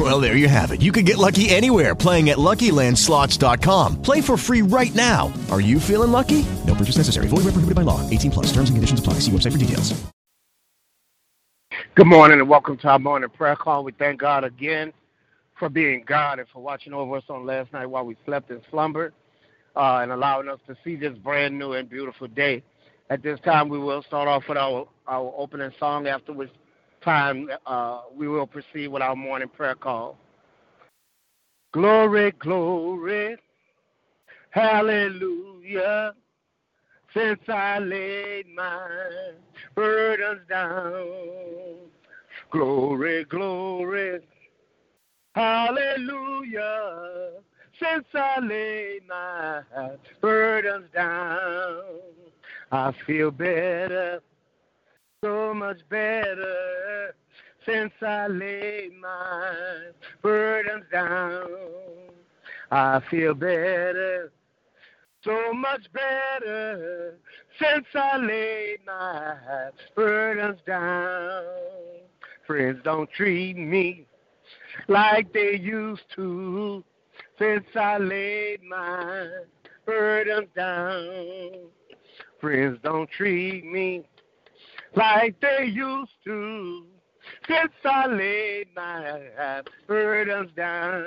Well, there you have it. You can get lucky anywhere playing at LuckyLandSlots.com. Play for free right now. Are you feeling lucky? No purchase necessary. Void where prohibited by law. 18 plus. Terms and conditions apply. See website for details. Good morning and welcome to our morning prayer call. We thank God again for being God and for watching over us on last night while we slept and slumbered uh, and allowing us to see this brand new and beautiful day. At this time, we will start off with our, our opening song, after which time uh, we will proceed with our morning prayer call. Glory, glory, hallelujah. Since I laid my burdens down, glory, glory, Hallelujah. Since I laid my burdens down, I feel better, so much better. Since I laid my burdens down, I feel better, so much better. Since I laid my burdens down, friends don't treat me like they used to since I laid my burdens down. Friends don't treat me like they used to since I laid my burdens down.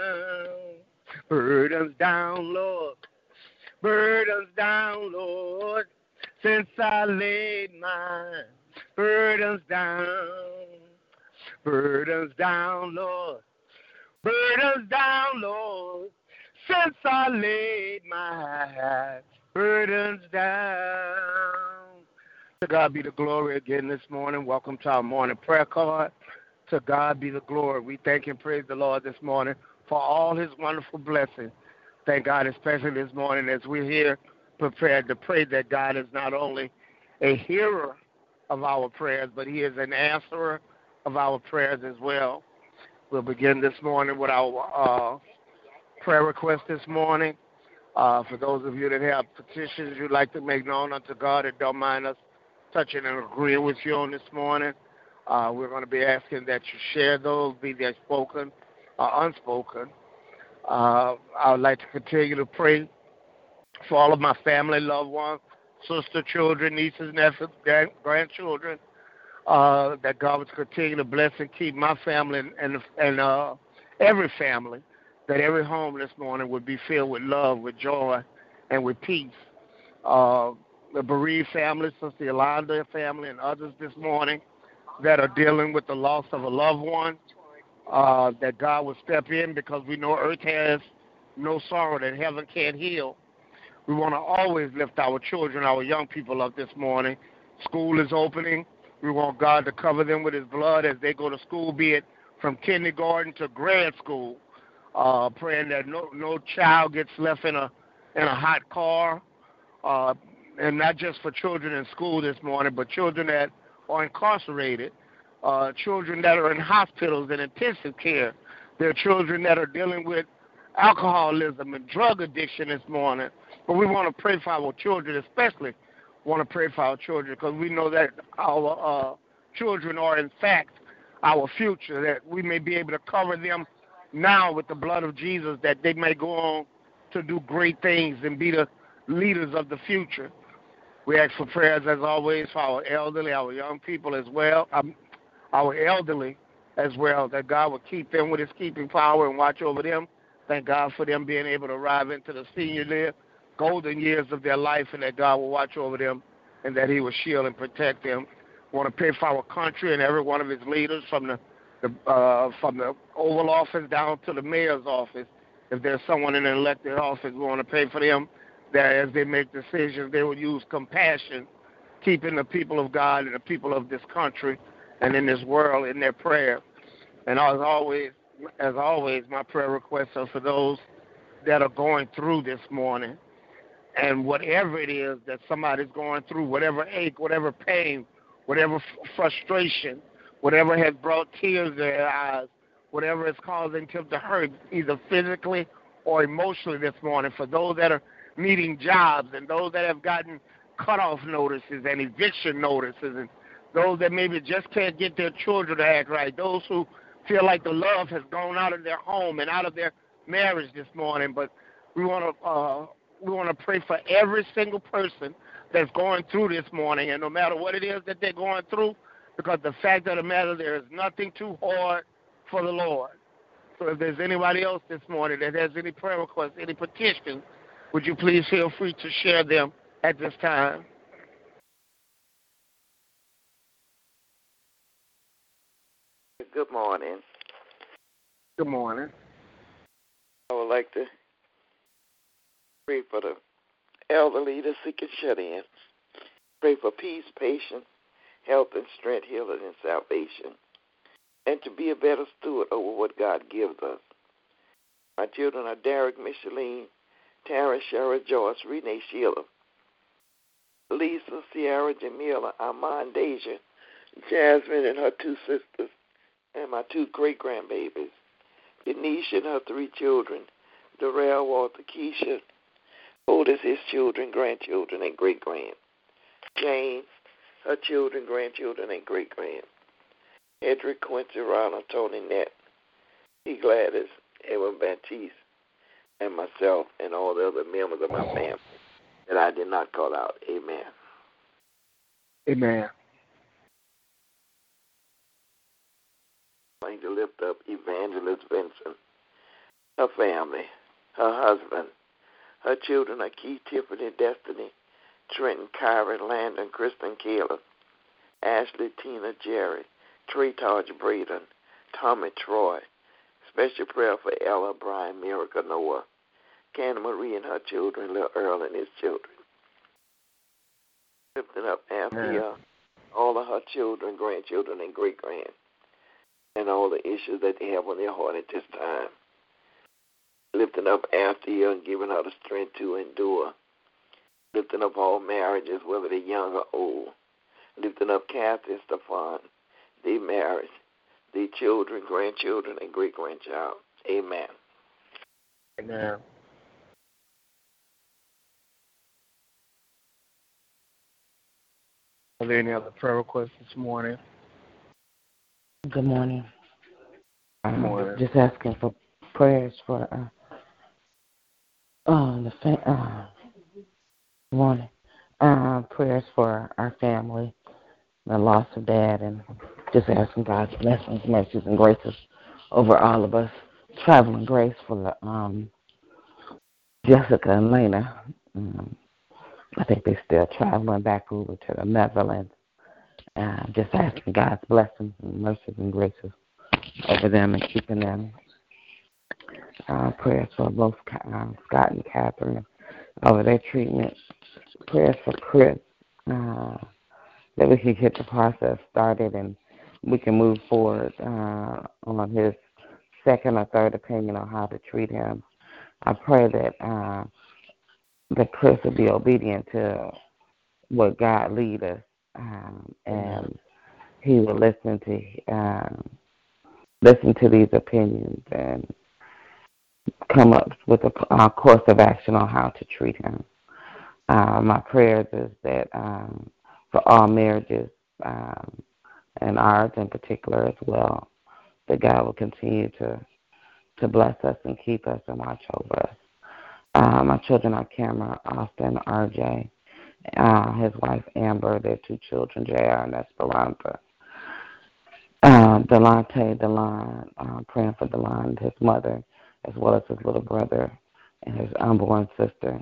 Burdens down, Lord. Burdens down, Lord. Since I laid my burdens down. Burdens down, Lord burdens down, Lord, since I laid my burdens down. To God be the glory again this morning. Welcome to our morning prayer card. To God be the glory. We thank and praise the Lord this morning for all his wonderful blessings. Thank God, especially this morning as we're here prepared to pray that God is not only a hearer of our prayers, but he is an answerer of our prayers as well. We'll begin this morning with our uh, prayer request this morning. Uh, for those of you that have petitions you'd like to make known unto God and don't mind us touching and agreeing with you on this morning, uh, we're going to be asking that you share those, be they spoken or unspoken. Uh, I would like to continue to pray for all of my family, loved ones, sister, children, nieces, nephews, grandchildren, uh, that God would continue to bless and keep my family and and, and uh, every family, that every home this morning would be filled with love, with joy, and with peace. Uh, the bereaved family, Sister Yolanda family, and others this morning that are dealing with the loss of a loved one, uh, that God will step in because we know earth has no sorrow that heaven can't heal. We want to always lift our children, our young people up this morning. School is opening. We want God to cover them with His blood as they go to school, be it from kindergarten to grad school. Uh, praying that no no child gets left in a in a hot car, uh, and not just for children in school this morning, but children that are incarcerated, uh, children that are in hospitals and intensive care. There are children that are dealing with alcoholism and drug addiction this morning. But we want to pray for our children, especially want to pray for our children because we know that our uh, children are, in fact, our future, that we may be able to cover them now with the blood of Jesus, that they may go on to do great things and be the leaders of the future. We ask for prayers, as always, for our elderly, our young people as well, um, our elderly as well, that God will keep them with his keeping power and watch over them. Thank God for them being able to arrive into the senior year golden years of their life and that God will watch over them and that He will shield and protect them. We want to pray for our country and every one of its leaders from the, the uh, from the Oval Office down to the mayor's office. If there's someone in an elected office, we want to pray for them that as they make decisions, they will use compassion, keeping the people of God and the people of this country and in this world in their prayer. And as always, as always, my prayer requests are for those that are going through this morning and whatever it is that somebody's going through, whatever ache, whatever pain, whatever f- frustration, whatever has brought tears to their eyes, whatever is causing them to hurt, either physically or emotionally this morning. For those that are needing jobs and those that have gotten cutoff notices and eviction notices and those that maybe just can't get their children to act right, those who feel like the love has gone out of their home and out of their marriage this morning. But we want to uh, we want to pray for every single person that's going through this morning, and no matter what it is that they're going through, because the fact of the matter, there is nothing too hard for the Lord. So if there's anybody else this morning that has any prayer requests, any petitions, would you please feel free to share them at this time? Good morning. Good morning. I would like to pray for the elderly, the sick and shut in. Pray for peace, patience, health and strength, healing and salvation. And to be a better steward over what God gives us. My children are Derek, Micheline, Tara, Shara, Joyce, Renee, Sheila, Lisa, Sierra, Jamila, Armand, Deja, Jasmine and her two sisters, and my two great grandbabies, Denise and her three children, Darrell, Walter, Keisha, Otis, his children, grandchildren, and great grand. Jane, her children, grandchildren, and great grand. Edric, Quincy, Ronald, Tony, Nett, E. Gladys, Evan Baptiste, and myself, and all the other members of my family that I did not call out. Amen. Amen. To lift up Evangelist Vincent, her family, her husband, her children are Keith, Tiffany, Destiny, Trenton, Kyron, Landon, Kristen, Caleb, Ashley, Tina, Jerry, Trey, Taj, Braden, Tommy, Troy. Special prayer for Ella, Brian, Miracle, Noah, Canna Marie and her children, Little Earl and his children. Lifting up Anthea, all of her children, grandchildren, and great grand, and all the issues that they have on their heart at this time. Lifting up Anthea and giving her the strength to endure. Lifting up all marriages, whether they're young or old. Lifting up Kathy and Stefan, their marriage, their children, grandchildren, and great grandchild. Amen. Amen. Are there any other prayer requests this morning? Good morning. Good morning. Just asking for prayers for uh, uh the fa- uh, morning. Uh, prayers for our family, the loss of dad, and just asking God's blessings, mercies, and graces over all of us. Traveling grace for um, Jessica and Lena. Um, I think they're still traveling back over to the Netherlands. Uh, just asking God's blessings and mercies and graces over them and keeping them. Uh, prayers for both uh, Scott and Catherine over their treatment. Prayers for Chris uh, that we can get the process started and we can move forward uh, on his second or third opinion on how to treat him. I pray that uh, that Chris will be obedient to what God lead us, um, and he will listen to um, listen to these opinions and come up with a, a course of action on how to treat him. Uh, my prayers is that um, for all marriages um, and ours in particular as well, that God will continue to to bless us and keep us and watch over us. Uh, my children are Cameron, Austin, RJ, uh, his wife Amber, their two children, JR and Esperanza. Uh, Delante, Delon, uh, praying for Delon, his mother, as well as his little brother and his unborn sister.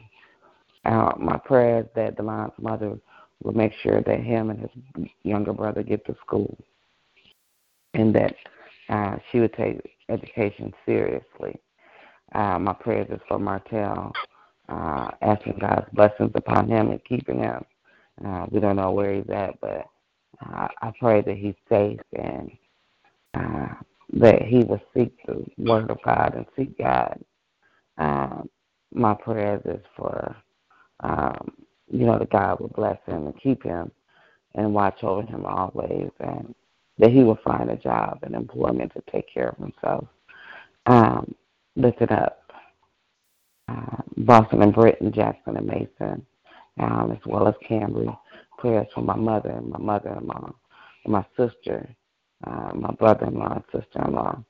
Uh, my prayer is that Delon's mother will make sure that him and his younger brother get to school and that uh, she would take education seriously. Uh, my prayers is for Martell, uh, asking God's blessings upon him and keeping him. Uh, we don't know where he's at, but uh, I pray that he's safe and uh, that he will seek the word of God and seek God. Um, my prayers is for, um, you know, that God will bless him and keep him and watch over him always, and that he will find a job and employment to take care of himself. Um, lifted up uh, Boston and Britain, Jackson and Mason, um, as well as Cambry. Prayers for my mother and my mother-in-law, and my sister, uh, my brother-in-law and sister-in-law.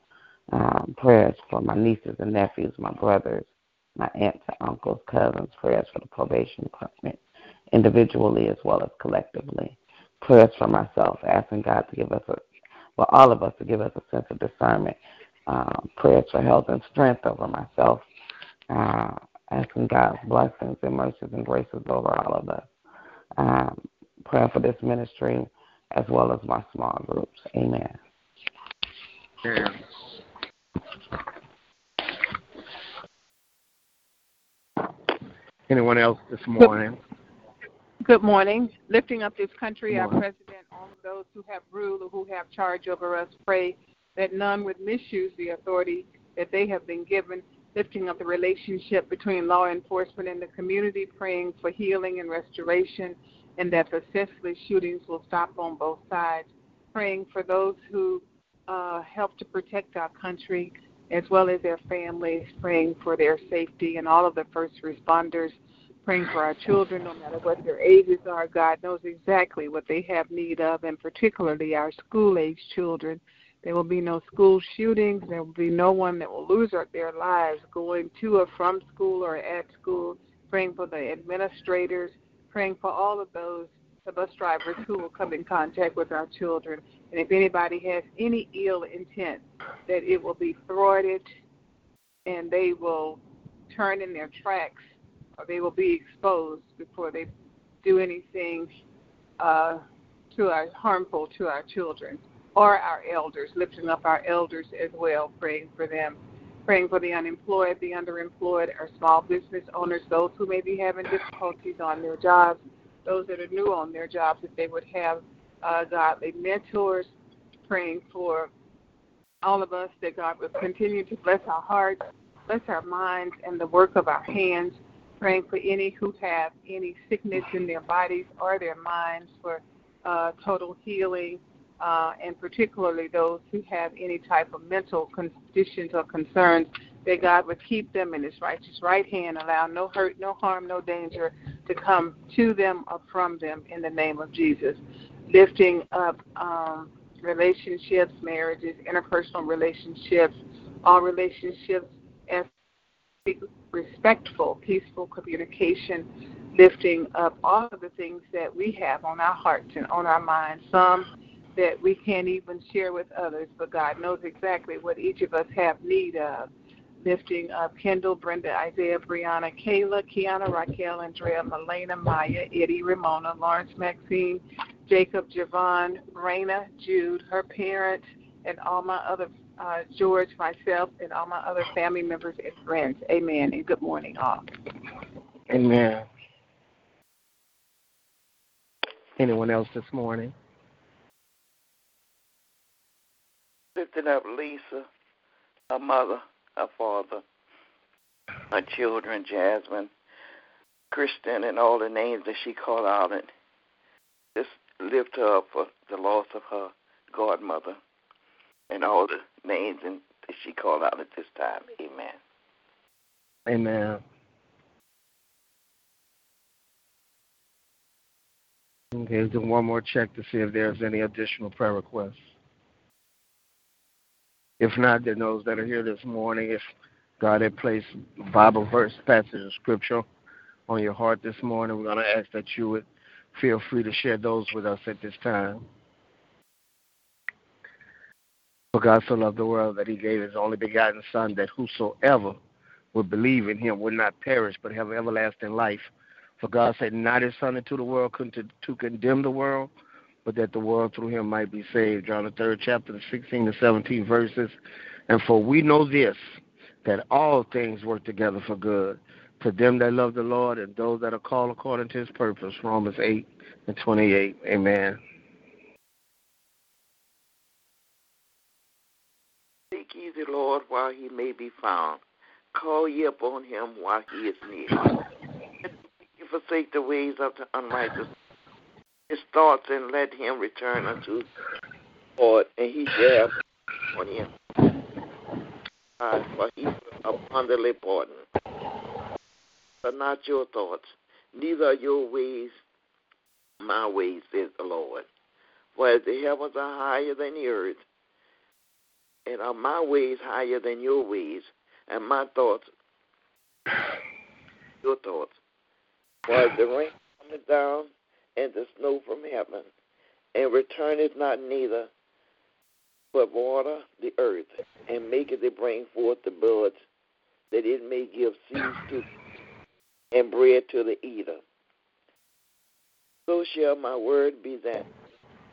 Um, prayers for my nieces and nephews, my brothers, my aunts and uncles, cousins. Prayers for the probation department, individually as well as collectively. Prayers for myself, asking God to give us a, well, all of us to give us a sense of discernment. Um, prayers for health and strength over myself. Uh, asking God's blessings and mercies and graces over all of us. Um, for this ministry as well as my small groups. Amen. Yeah. Anyone else this morning? Good morning. Lifting up this country, our president, all of those who have rule or who have charge over us, pray that none would misuse the authority that they have been given. Lifting up the relationship between law enforcement and the community, praying for healing and restoration, and that the senseless shootings will stop on both sides. Praying for those who uh, help to protect our country as well as their families, praying for their safety and all of the first responders, praying for our children, no matter what their ages are. God knows exactly what they have need of, and particularly our school age children. There will be no school shootings. There will be no one that will lose their lives going to or from school or at school. Praying for the administrators, praying for all of those, the bus drivers who will come in contact with our children. And if anybody has any ill intent, that it will be thwarted and they will turn in their tracks or they will be exposed before they do anything uh, to our harmful to our children or our elders, lifting up our elders as well, praying for them, praying for the unemployed, the underemployed, our small business owners, those who may be having difficulties on their jobs, those that are new on their jobs, if they would have uh, godly mentors, praying for all of us that God will continue to bless our hearts, bless our minds, and the work of our hands. Praying for any who have any sickness in their bodies or their minds for uh, total healing, uh, and particularly those who have any type of mental conditions or concerns, that God would keep them in His righteous right hand, allow no hurt, no harm, no danger to come to them or from them in the name of Jesus. Lifting up um, relationships, marriages, interpersonal relationships, all relationships as respectful, peaceful communication, lifting up all of the things that we have on our hearts and on our minds. Some that we can't even share with others, but God knows exactly what each of us have need of. Lifting up Kendall, Brenda, Isaiah, Brianna, Kayla, Kiana, Raquel, Andrea, Melena, Maya, Eddie, Ramona, Lawrence, Maxine, Jacob, Javon, Raina, Jude, her parents, and all my other uh, George, myself, and all my other family members and friends. Amen. And good morning, all. Amen. Anyone else this morning? Lifting up Lisa, her mother, her father, her children, Jasmine, Kristen, and all the names that she called out, and just lift her up for the loss of her godmother and all the names and that she called out at this time. Amen. Amen. Okay, do one more check to see if there's any additional prayer requests. If not, then those that are here this morning, if God had placed Bible verse, passage of scripture on your heart this morning, we're going to ask that you would feel free to share those with us at this time. For God so loved the world that he gave his only begotten Son, that whosoever would believe in him would not perish, but have everlasting life. For God sent not his Son into the world to, condemn the world, but that the world through him might be saved. John the third chapter, the 16 to 17 verses. And for we know this, that all things work together for good to them that love the Lord and those that are called according to his purpose. Romans 8 and 28. Amen. Ye the Lord while he may be found. Call ye upon him while he is near. forsake the ways of the unrighteous. his thoughts and let him return unto Lord, and he shall on him. For he abundantly pardon. But not your thoughts, neither are your ways my ways, says the Lord. For as the heavens are higher than the earth, and are my ways higher than your ways, and my thoughts your thoughts. As the rain cometh down and the snow from heaven, and returneth not neither, but water the earth, and maketh it bring forth the buds, that it may give seed to and bread to the eater. So shall my word be that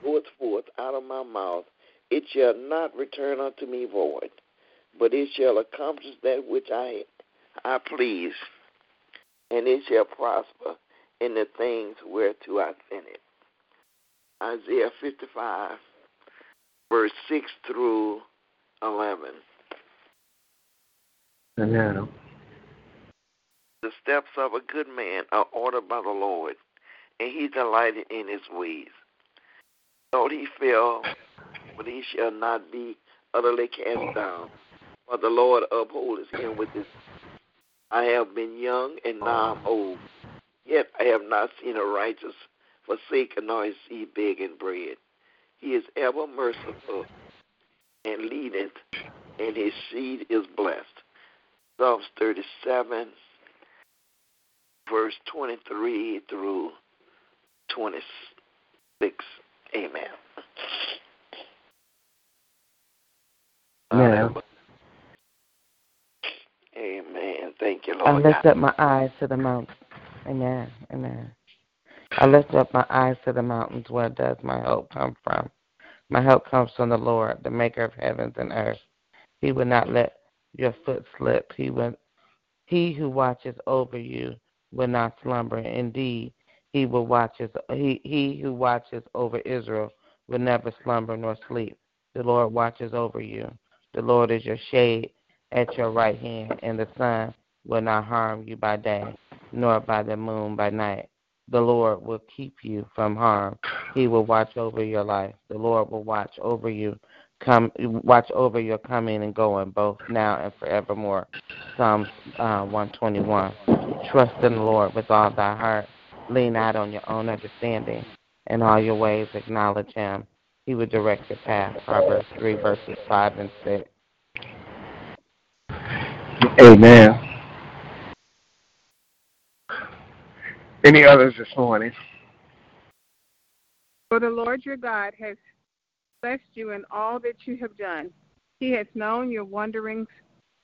goeth forth out of my mouth. It shall not return unto me void, but it shall accomplish that which I I please, and it shall prosper in the things whereto I send it. Isaiah 55, verse 6 through 11. Amen. The steps of a good man are ordered by the Lord, and he delighted in his ways. Though he fell, but he shall not be utterly cast down, for the Lord upholdeth him with his. I have been young, and now I'm old, yet I have not seen a righteous forsaken nor his seed begging bread. He is ever merciful and leadeth, and his seed is blessed. Psalms 37, verse 23 through 26. Amen. Amen. Amen. Thank you, Lord. I lift up my eyes to the mountains. Amen. Amen. I lift up my eyes to the mountains. Where does my hope come from? My help comes from the Lord, the maker of heavens and earth. He will not let your foot slip. He will he who watches over you will not slumber. Indeed, he will watches he, he who watches over Israel will never slumber nor sleep. The Lord watches over you. The Lord is your shade at your right hand, and the sun will not harm you by day, nor by the moon by night. The Lord will keep you from harm. He will watch over your life. The Lord will watch over you, come watch over your coming and going, both now and forevermore. Psalms uh, 121. Trust in the Lord with all thy heart. Lean not on your own understanding. In all your ways acknowledge him. He will direct your path. Proverbs 3, verses 5 and 6. Amen. Any others this morning? For the Lord your God has blessed you in all that you have done. He has known your wanderings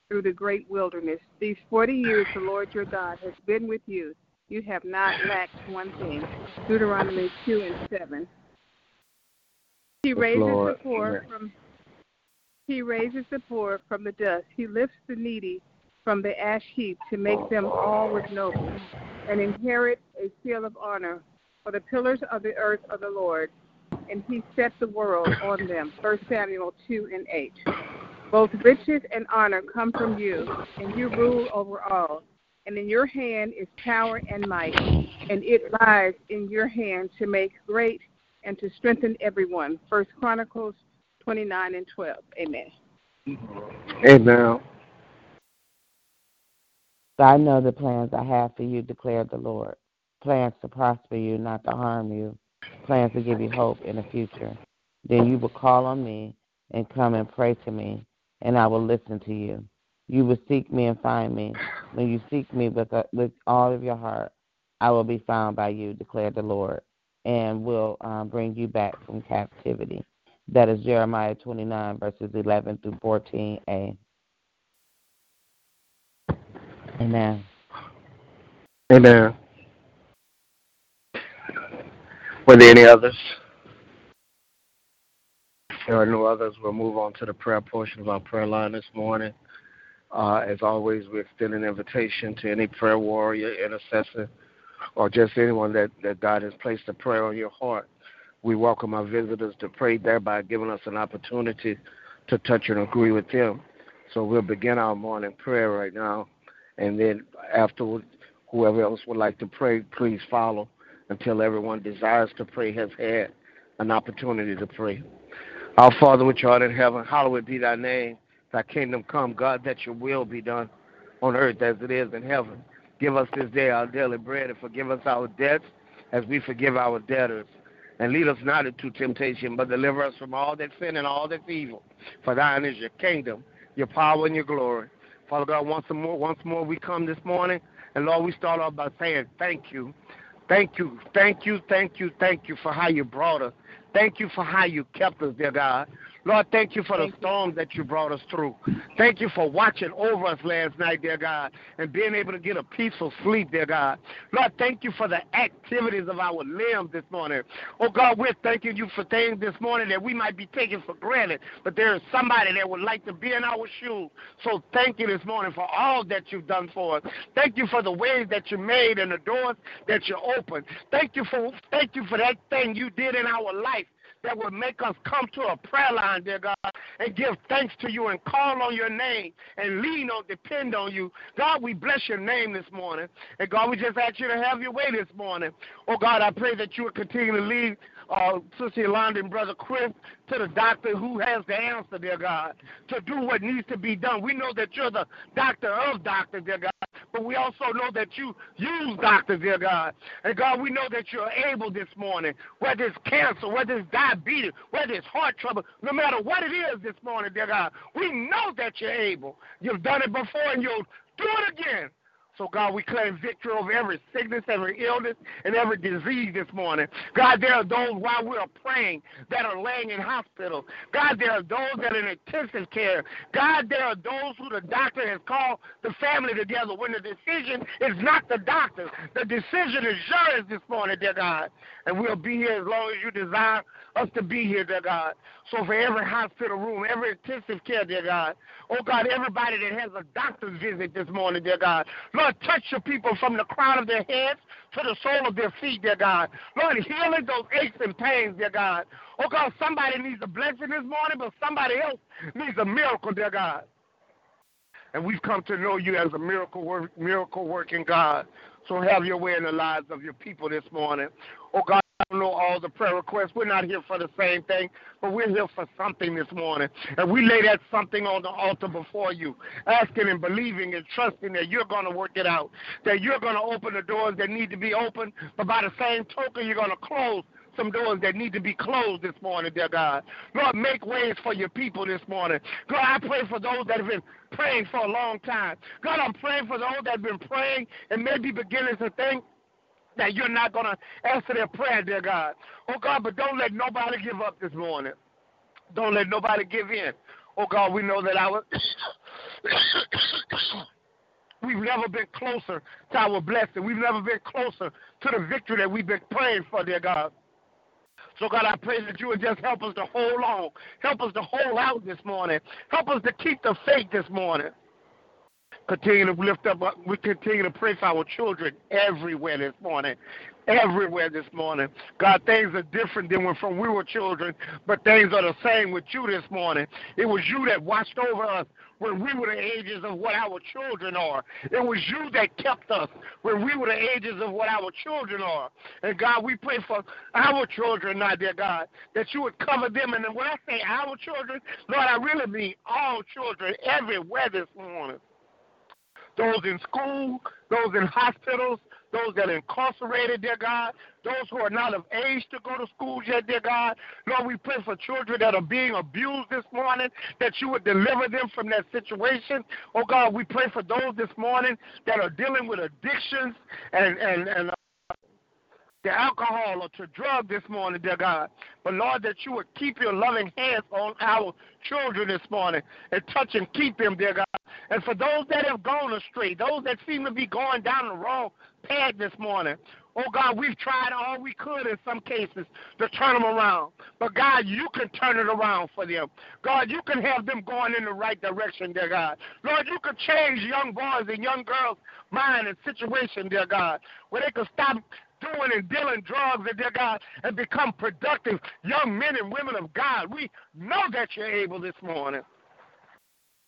through the great wilderness. These 40 years the Lord your God has been with you. You have not lacked one thing. Deuteronomy 2 and 7. He raises Lord. the poor Amen. from he raises the poor from the dust. He lifts the needy from the ash heap to make them all with noble and inherit a seal of honor. For the pillars of the earth are the Lord, and he set the world on them. 1 Samuel 2 and 8. Both riches and honor come from you, and you rule over all. And in your hand is power and might, and it lies in your hand to make great and to strengthen everyone. First Chronicles 29 and 12. Amen. Amen. I know the plans I have for you, declared the Lord. Plans to prosper you, not to harm you. Plans to give you hope in the future. Then you will call on me and come and pray to me, and I will listen to you. You will seek me and find me. When you seek me with, uh, with all of your heart, I will be found by you, declared the Lord, and will um, bring you back from captivity. That is Jeremiah 29, verses 11 through 14a. Amen. Amen. Were there any others? If there are no others, we'll move on to the prayer portion of our prayer line this morning. Uh, as always, we extend an invitation to any prayer warrior, intercessor, or just anyone that, that God has placed a prayer on your heart. We welcome our visitors to pray, thereby giving us an opportunity to touch and agree with them. So we'll begin our morning prayer right now, and then afterward, whoever else would like to pray, please follow. until everyone desires to pray has had an opportunity to pray. Our Father which art in heaven, hallowed be thy name. Thy kingdom come, God, that your will be done on earth as it is in heaven. Give us this day our daily bread and forgive us our debts as we forgive our debtors. And lead us not into temptation, but deliver us from all that sin and all that's evil. For thine is your kingdom, your power, and your glory. Father God, once more, once more we come this morning, and Lord, we start off by saying thank you. Thank you, thank you, thank you, thank you for how you brought us. Thank you for how you kept us, dear God. Lord, thank you for the storm that you brought us through. Thank you for watching over us last night, dear God, and being able to get a peaceful sleep, dear God. Lord, thank you for the activities of our limbs this morning. Oh, God, we're thanking you for things this morning that we might be taking for granted, but there is somebody that would like to be in our shoes. So thank you this morning for all that you've done for us. Thank you for the ways that you made and the doors that you opened. Thank you for thank you for that thing you did in our life that would make us come to a prayer line, dear God, and give thanks to you and call on your name and lean on, depend on you. God, we bless your name this morning. And God, we just ask you to have your way this morning. Oh God, I pray that you would continue to lead uh, Sister Yolanda and Brother Chris to the doctor who has the answer, dear God, to do what needs to be done. We know that you're the doctor of doctors, dear God, but we also know that you use doctors, dear God. And God, we know that you're able this morning, whether it's cancer, whether it's diabetes, whether it's heart trouble, no matter what it is this morning, dear God, we know that you're able. You've done it before and you'll do it again. So, God, we claim victory over every sickness, every illness, and every disease this morning. God, there are those while we are praying that are laying in hospital. God, there are those that are in intensive care. God, there are those who the doctor has called the family together when the decision is not the doctor's. The decision is yours this morning, dear God. And we'll be here as long as you desire us to be here, dear God. So for every hospital room, every intensive care, dear God, oh God, everybody that has a doctor's visit this morning, dear God, Lord, touch your people from the crown of their heads to the sole of their feet, dear God. Lord, healing those aches and pains, dear God. Oh God, somebody needs a blessing this morning, but somebody else needs a miracle, dear God. And we've come to know you as a miracle work, miracle working God. So have your way in the lives of your people this morning. Oh God, I don't know all the prayer requests. We're not here for the same thing, but we're here for something this morning. And we lay that something on the altar before you, asking and believing and trusting that you're going to work it out, that you're going to open the doors that need to be opened, but by the same token, you're going to close some doors that need to be closed this morning, dear God. Lord, make ways for your people this morning. God, I pray for those that have been praying for a long time. God, I'm praying for those that have been praying and maybe beginning to think that you're not going to answer their prayer, dear God. Oh, God, but don't let nobody give up this morning. Don't let nobody give in. Oh, God, we know that our. We've never been closer to our blessing. We've never been closer to the victory that we've been praying for, dear God. So, God, I pray that you would just help us to hold on. Help us to hold out this morning. Help us to keep the faith this morning. Continue to lift up, uh, we continue to pray for our children everywhere this morning. Everywhere this morning. God, things are different than when from we were children, but things are the same with you this morning. It was you that watched over us when we were the ages of what our children are. It was you that kept us when we were the ages of what our children are. And God, we pray for our children now, dear God, that you would cover them. And when I say our children, Lord, I really mean all children everywhere this morning those in school, those in hospitals, those that are incarcerated, dear God, those who are not of age to go to school yet, dear God. Lord, we pray for children that are being abused this morning, that you would deliver them from that situation. Oh God, we pray for those this morning that are dealing with addictions and, and, and to alcohol or to drug this morning, dear God. But Lord, that you would keep your loving hands on our children this morning and touch and keep them, dear God. And for those that have gone astray, those that seem to be going down the wrong path this morning, oh God, we've tried all we could in some cases to turn them around. But God, you can turn it around for them. God, you can have them going in the right direction, dear God. Lord, you can change young boys and young girls' mind and situation, dear God, where they can stop doing and dealing drugs and dear God and become productive young men and women of God. We know that you're able this morning.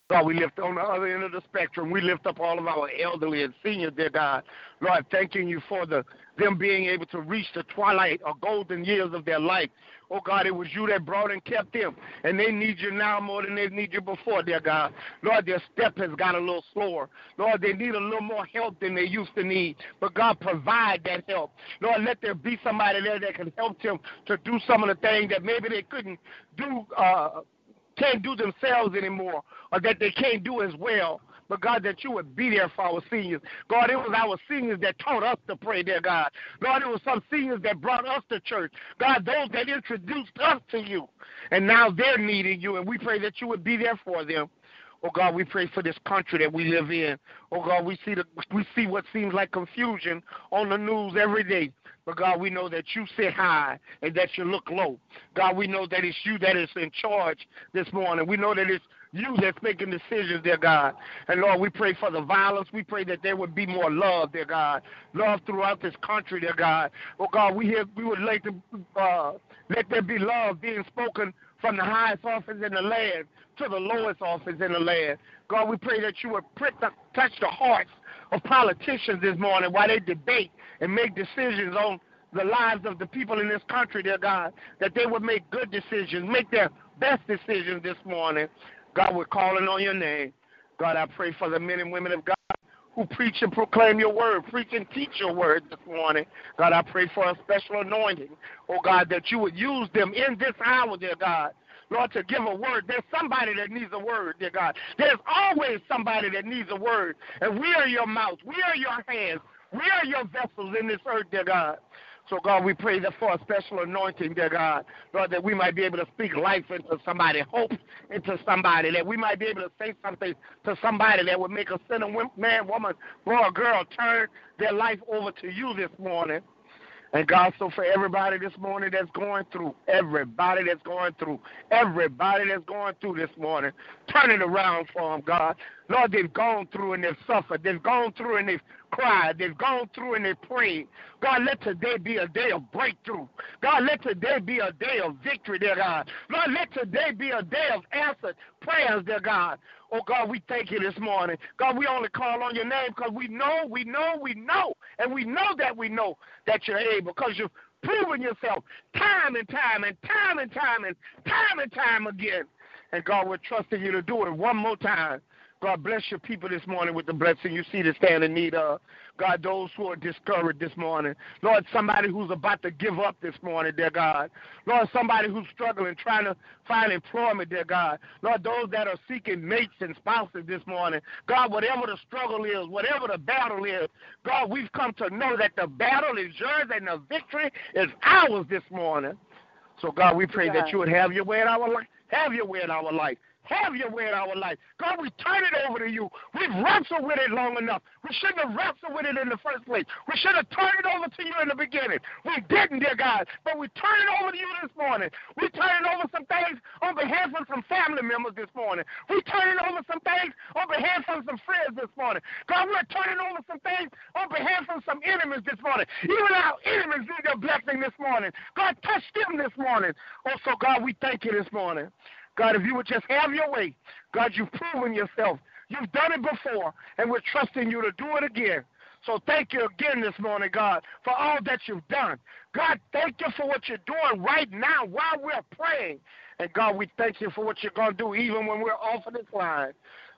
God, we lift on the other end of the spectrum. We lift up all of our elderly and seniors, dear God. Lord, thanking you for the them being able to reach the twilight or golden years of their life. Oh God, it was you that brought and kept them. And they need you now more than they need you before, dear God. Lord, their step has got a little slower. Lord, they need a little more help than they used to need. But God, provide that help. Lord, let there be somebody there that can help them to do some of the things that maybe they couldn't do uh can't do themselves anymore or that they can't do as well. But God, that you would be there for our seniors. God, it was our seniors that taught us to pray, dear God. Lord, it was some seniors that brought us to church. God, those that introduced us to you. And now they're needing you, and we pray that you would be there for them. Oh God, we pray for this country that we live in. Oh God, we see the we see what seems like confusion on the news every day. But God, we know that you sit high and that you look low. God, we know that it's you that is in charge this morning. We know that it's you that's making decisions, dear God. And Lord, we pray for the violence. We pray that there would be more love, dear God. Love throughout this country, dear God. Oh God, we have, we would like to uh, let there be love being spoken from the highest office in the land to the lowest office in the land. God, we pray that you would the, touch the hearts of politicians this morning while they debate and make decisions on the lives of the people in this country, dear God, that they would make good decisions, make their best decisions this morning. God, we're calling on your name. God, I pray for the men and women of God who preach and proclaim your word, preach and teach your word this morning. God, I pray for a special anointing. Oh, God, that you would use them in this hour, dear God. Lord, to give a word. There's somebody that needs a word, dear God. There's always somebody that needs a word. And we are your mouth. We are your hands. We are your vessels in this earth, dear God. So, God, we pray that for a special anointing, dear God, Lord, that we might be able to speak life into somebody, hope into somebody, that we might be able to say something to somebody that would make a sinner man, woman, boy, or girl turn their life over to you this morning. And God, so for everybody this morning that's going through, everybody that's going through, everybody that's going through this morning, turn it around for them, God. Lord, they've gone through and they've suffered. They've gone through and they've cried. They've gone through and they've prayed. God, let today be a day of breakthrough. God, let today be a day of victory, dear God. Lord, let today be a day of answered prayers, dear God. Oh, God, we thank you this morning. God, we only call on your name because we know, we know, we know, and we know that we know that you're able because you've proven yourself time and time and time and time and time and time again. And God, we're trusting you to do it one more time. God bless your people this morning with the blessing you see to stand in need of. God, those who are discouraged this morning. Lord, somebody who's about to give up this morning, dear God. Lord, somebody who's struggling, trying to find employment, dear God. Lord, those that are seeking mates and spouses this morning. God, whatever the struggle is, whatever the battle is, God, we've come to know that the battle is yours and the victory is ours this morning. So, God, we pray that you would have your way in our life. Have your way in our life. Have your way in our life. God, we turn it over to you. We've wrestled with it long enough. We shouldn't have wrestled with it in the first place. We should have turned it over to you in the beginning. We didn't, dear God, but we turn it over to you this morning. We turn it over some things on behalf of some family members this morning. We turn it over some things on behalf of some friends this morning. God, we're turning over some things on behalf of some enemies this morning. Even our enemies need your blessing this morning. God, touch them this morning. Also, God, we thank you this morning. God, if you would just have your way, God, you've proven yourself. You've done it before, and we're trusting you to do it again. So thank you again this morning, God, for all that you've done. God, thank you for what you're doing right now while we're praying. And God, we thank you for what you're going to do even when we're off of this line.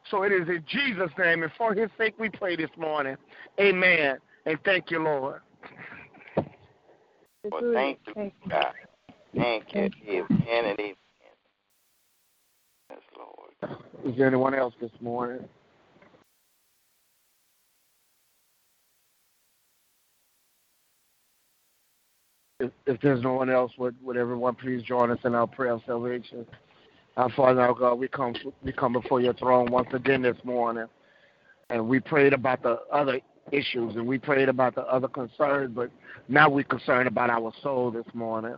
So it is in Jesus' name and for his sake we pray this morning. Amen. And thank you, Lord. Well, thank you, God. Thank you. Amen and amen. Is there anyone else this morning? If, if there's no one else, would, would everyone please join us in our prayer of salvation? Our Father, our God, we come we come before your throne once again this morning, and we prayed about the other issues and we prayed about the other concerns, but now we're concerned about our soul this morning.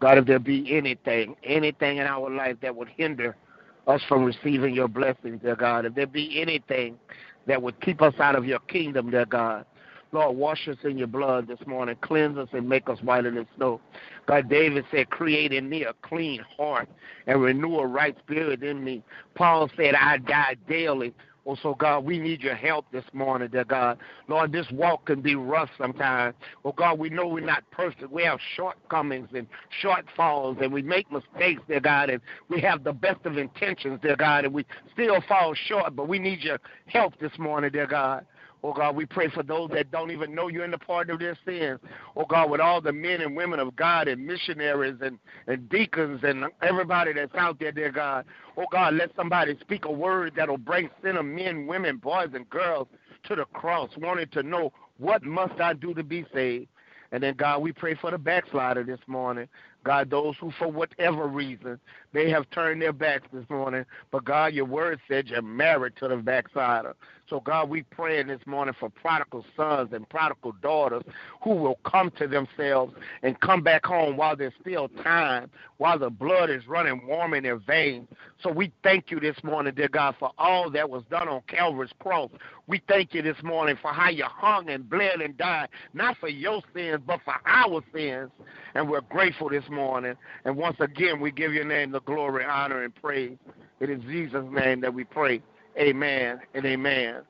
God, if there be anything, anything in our life that would hinder us from receiving your blessings, dear God. If there be anything that would keep us out of your kingdom, dear God, Lord, wash us in your blood this morning. Cleanse us and make us whiter than snow. God, David said, create in me a clean heart and renew a right spirit in me. Paul said, I die daily. Oh, so God, we need your help this morning, dear God. Lord, this walk can be rough sometimes. Oh, God, we know we're not perfect. We have shortcomings and shortfalls, and we make mistakes, dear God, and we have the best of intentions, dear God, and we still fall short, but we need your help this morning, dear God. Oh God, we pray for those that don't even know you in the pardon of their sins. Oh God, with all the men and women of God and missionaries and, and deacons and everybody that's out there, dear God. Oh God, let somebody speak a word that'll bring sinner men, women, boys, and girls to the cross, wanting to know what must I do to be saved. And then, God, we pray for the backslider this morning. God, those who, for whatever reason, they have turned their backs this morning. But, God, your word said you're married to the backslider. So, God, we praying this morning for prodigal sons and prodigal daughters who will come to themselves and come back home while there's still time, while the blood is running warm in their veins. So we thank you this morning, dear God, for all that was done on Calvary's cross. We thank you this morning for how you hung and bled and died, not for your sins, but for our sins. And we're grateful this morning. And once again, we give your name the glory, honor, and praise. It is Jesus' name that we pray. Amen and amen.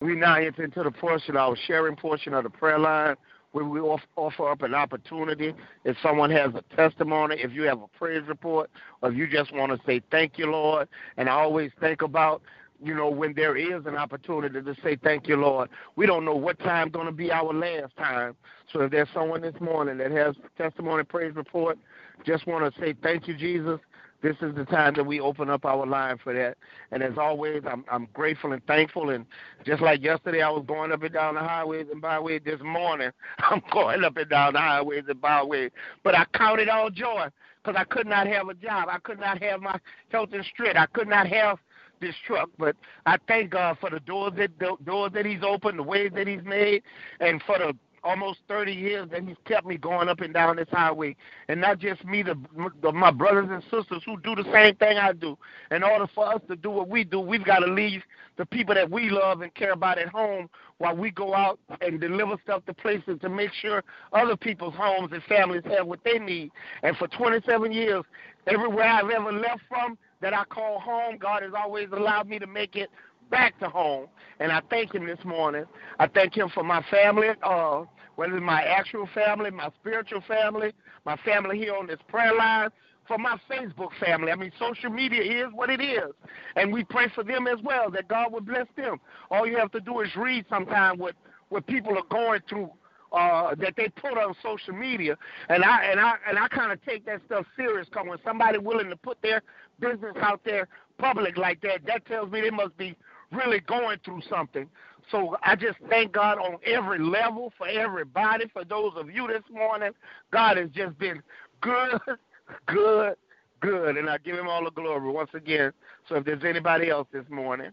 We now enter into the portion, our sharing portion of the prayer line, where we offer up an opportunity. If someone has a testimony, if you have a praise report, or if you just want to say thank you, Lord. And I always think about you know, when there is an opportunity to say thank you, Lord. We don't know what time going to be our last time. So if there's someone this morning that has testimony, praise report, just want to say thank you, Jesus. This is the time that we open up our line for that. And as always, I'm I'm grateful and thankful. And just like yesterday, I was going up and down the highways and byways. This morning, I'm going up and down the highways and byways. But I count it all joy because I could not have a job. I could not have my health and strength. I could not have this truck. But I thank God for the doors that the doors that He's opened, the ways that He's made, and for the almost 30 years that he's kept me going up and down this highway. And not just me, the, the my brothers and sisters who do the same thing I do. In order for us to do what we do, we've got to leave the people that we love and care about at home while we go out and deliver stuff to places to make sure other people's homes and families have what they need. And for 27 years, everywhere I've ever left from that I call home, God has always allowed me to make it back to home. And I thank him this morning. I thank him for my family, uh, whether it's my actual family, my spiritual family, my family here on this prayer line, for my Facebook family. I mean, social media is what it is. And we pray for them as well, that God would bless them. All you have to do is read sometime what, what people are going through uh, that they put on social media, and I and I and I kind of take that stuff serious. Cause when somebody willing to put their business out there public like that, that tells me they must be really going through something. So I just thank God on every level for everybody, for those of you this morning. God has just been good, good, good, and I give him all the glory once again. So if there's anybody else this morning.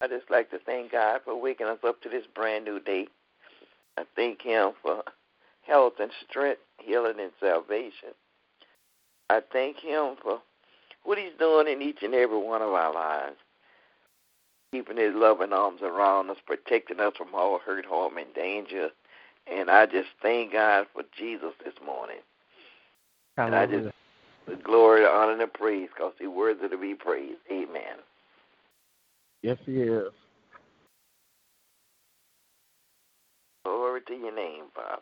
I just like to thank God for waking us up to this brand new day. I thank Him for health and strength, healing and salvation. I thank Him for what He's doing in each and every one of our lives, keeping His loving arms around us, protecting us from all hurt, harm, and danger. And I just thank God for Jesus this morning. And I just the glory, the honor, and the praise, because He's worthy to be praised. Amen. Yes, He is. Glory to your name, Father.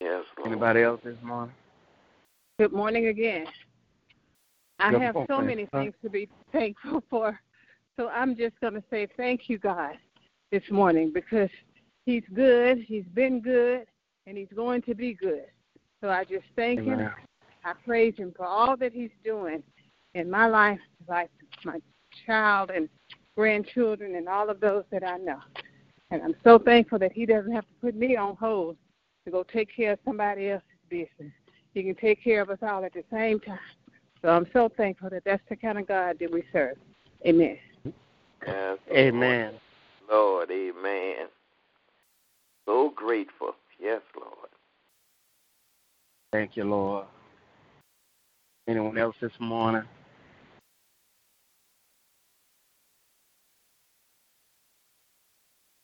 Yes, Lord. Anybody else this morning? Good morning again. I have so many things to be thankful for. So I'm just going to say thank you, God, this morning because He's good, He's been good, and He's going to be good. So I just thank Amen. Him. I praise Him for all that He's doing in my life, like my child and grandchildren, and all of those that I know. And I'm so thankful that He doesn't have to put me on hold to go take care of somebody else's business. He can take care of us all at the same time. So I'm so thankful that that's the kind of God that we serve. Amen. Amen. Lord, amen. So grateful. Yes, Lord. Thank you, Lord. Anyone else this morning?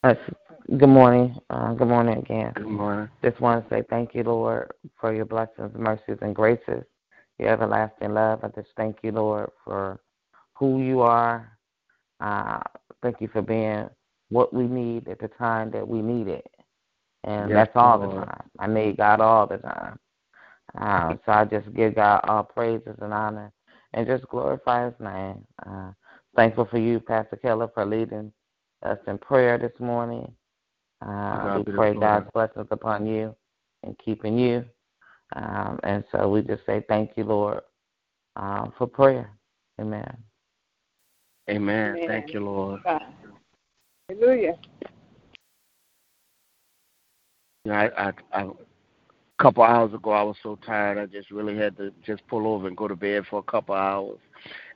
Good morning. Uh, good morning again. Good morning. Just want to say thank you, Lord, for your blessings, mercies, and graces your everlasting love. I just thank you, Lord, for who you are. Uh, thank you for being what we need at the time that we need it. And Yes, that's all Lord. the time. I need God all the time. Uh, so I just give God all praises and honor and just glorify his name. Uh, thankful for you, Pastor Keller, for leading us in prayer this morning. Uh, we pray. God's blessings upon you and keeping you. Um, and so we just say thank you, Lord, uh, for prayer. Amen. Amen. Amen. Thank you, Lord. Hallelujah. You know, I, I, I, a couple hours ago, I was so tired. I just really had to just pull over and go to bed for a couple hours.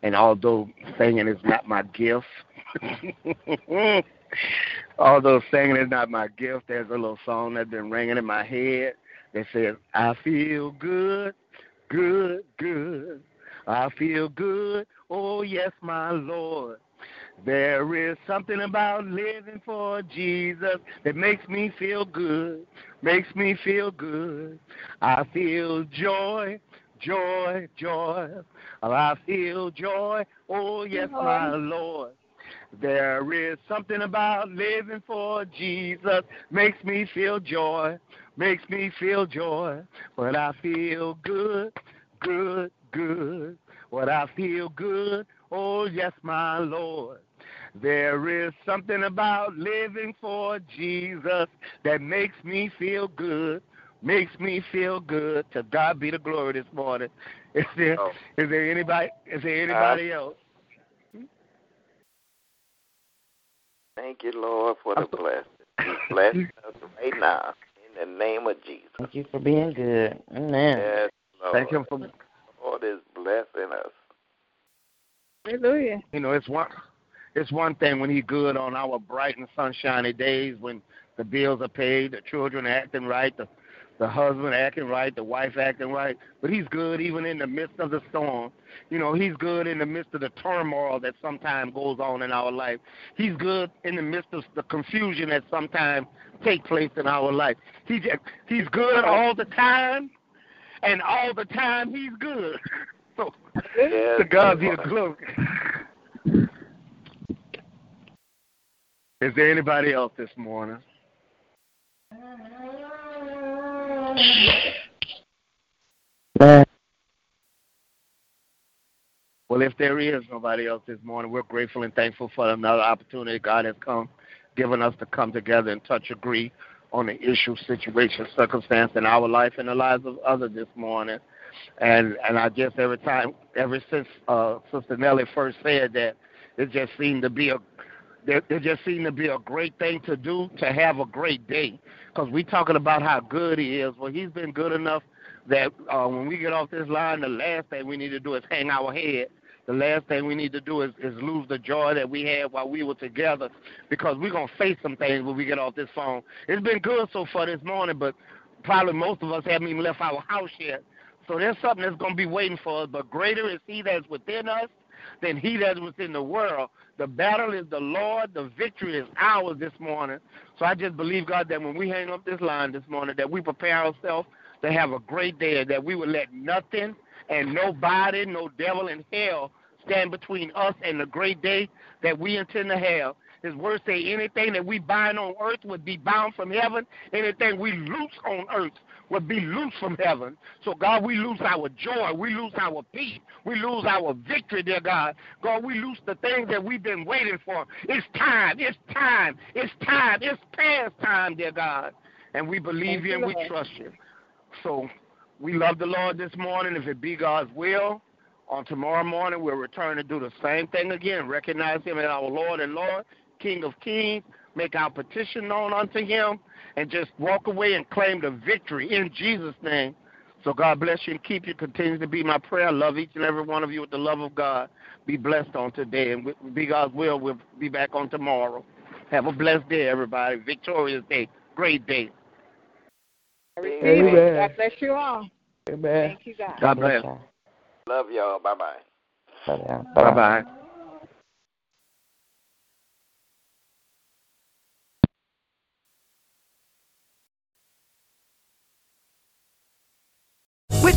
And although singing is not my gift, although singing is not my gift, there's a little song that's been ringing in my head that says, "I feel good, good, good. I feel good. Oh yes, my Lord." There is something about living for Jesus that makes me feel good, makes me feel good. I feel joy, joy, joy. I feel joy. Oh, yes, my Lord. There is something about living for Jesus makes me feel joy, makes me feel joy. But I feel good, good, good. What I feel good. Oh, yes, my Lord. There is something about living for Jesus that makes me feel good, makes me feel good. To God be the glory this morning. Is there Oh. is there anybody is there uh-huh. anybody else? Thank you, Lord, for the blessing. Bless us right now in the name of Jesus. Thank you for being good. Amen. Yes, Lord. Thank him for Lord is blessing us. Hallelujah. you know, it's one it's one thing when he's good on our bright and sunshiny days when the bills are paid, the children are acting right, the the husband acting right, the wife acting right. But he's good even in the midst of the storm. You know, he's good in the midst of the turmoil that sometimes goes on in our life. He's good in the midst of the confusion that sometimes take place in our life. He just, he's good all the time, and all the time he's good. So to God be the glory. Is there anybody else this morning? Well, if there is nobody else this morning, we're grateful and thankful for another opportunity God has come, given us to come together and touch, agree on the issue, situation, circumstance in our life and the lives of others this morning. And and I guess every time, ever since uh, Sister Nellie first said that, it just seemed to be a there, there just seemed to be a great thing to do to have a great day because we talking about how good he is. Well, he's been good enough that uh, when we get off this line, the last thing we need to do is hang our head. The last thing we need to do is, is lose the joy that we had while we were together because we're going to face some things when we get off this phone. It's been good so far this morning, but probably most of us haven't even left our house yet. So there's something that's going to be waiting for us, but greater is he that's within us than he that's within the world. The battle is the Lord. The victory is ours this morning. So I just believe, God, that when we hang up this line this morning, that we prepare ourselves to have a great day, that we will let nothing and nobody, no devil in hell stand between us and the great day that we intend to have. His word say anything that we bind on earth would be bound from heaven. Anything we loose on earth would be loose from heaven. So, God, we lose our joy. We lose our peace. We lose our victory, dear God. God, we lose the things that we've been waiting for. It's time. It's time. It's time. It's past time, dear God. And we believe you and we trust you. So, we love the Lord this morning. If it be God's will, on tomorrow morning we'll return to do the same thing again. Recognize Him as our Lord and Lord, King of Kings. Make our petition known unto Him, and just walk away and claim the victory in Jesus' name. So God bless you and keep you. Continue to be my prayer. I love each and every one of you with the love of God. Be blessed on today, and be God's will. We'll be back on tomorrow. Have a blessed day, everybody. Victorious day. Great day. I receive Amen. it. God bless you all. Amen. Thank you, God. God bless. Love y'all. Bye bye. Bye-bye. Bye bye.